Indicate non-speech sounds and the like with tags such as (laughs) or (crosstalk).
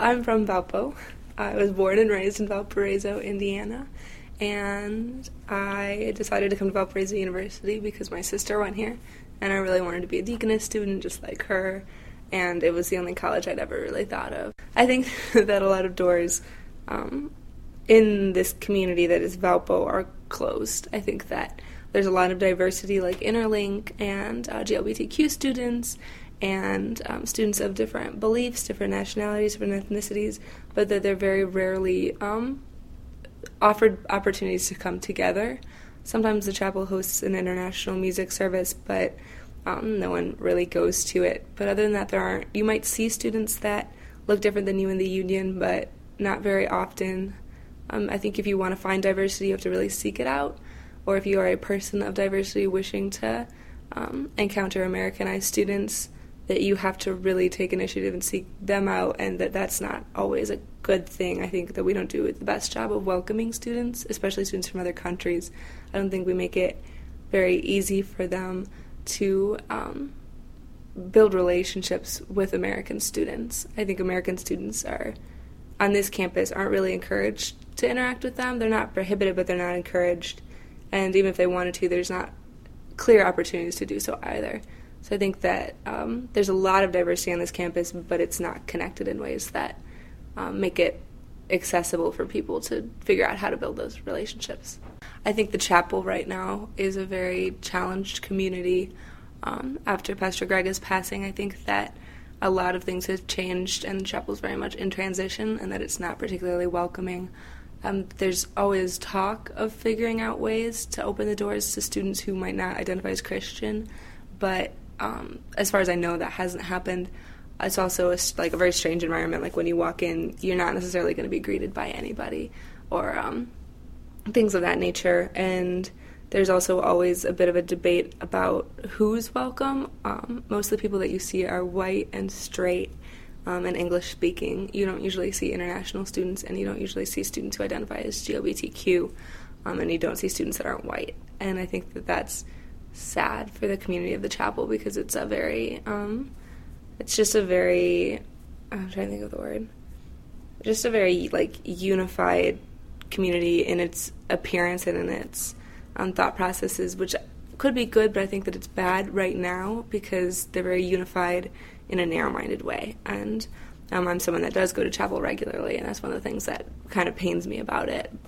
I'm from Valpo. I was born and raised in Valparaiso, Indiana, and I decided to come to Valparaiso University because my sister went here, and I really wanted to be a deaconess student just like her, and it was the only college I'd ever really thought of. I think (laughs) that a lot of doors um, in this community that is Valpo are closed. I think that there's a lot of diversity, like Interlink and uh, GLBTQ students, and um, students of different beliefs, different nationalities, different ethnicities, but that they're very rarely um, offered opportunities to come together. Sometimes the chapel hosts an international music service, but um, no one really goes to it. But other than that, there aren't. You might see students that look different than you in the union, but not very often. Um, I think if you want to find diversity, you have to really seek it out. Or if you are a person of diversity wishing to um, encounter Americanized students, that you have to really take initiative and seek them out, and that that's not always a good thing. I think that we don't do the best job of welcoming students, especially students from other countries. I don't think we make it very easy for them to um, build relationships with American students. I think American students are on this campus aren't really encouraged to interact with them. They're not prohibited, but they're not encouraged. And even if they wanted to, there's not clear opportunities to do so either. So I think that um, there's a lot of diversity on this campus, but it's not connected in ways that um, make it accessible for people to figure out how to build those relationships. I think the chapel right now is a very challenged community. Um, after Pastor Grega's passing, I think that a lot of things have changed, and the chapel is very much in transition, and that it's not particularly welcoming. Um, there's always talk of figuring out ways to open the doors to students who might not identify as Christian, but um, as far as I know, that hasn't happened. It's also a, like a very strange environment. Like when you walk in, you're not necessarily going to be greeted by anybody, or um, things of that nature. And there's also always a bit of a debate about who's welcome. Um, most of the people that you see are white and straight um, and English speaking. You don't usually see international students, and you don't usually see students who identify as GLBTQ, um, and you don't see students that aren't white. And I think that that's sad for the community of the chapel because it's a very, um, it's just a very, I'm trying to think of the word, just a very like unified community in its appearance and in its um, thought processes, which could be good, but I think that it's bad right now because they're very unified in a narrow-minded way. And um, I'm someone that does go to chapel regularly, and that's one of the things that kind of pains me about it.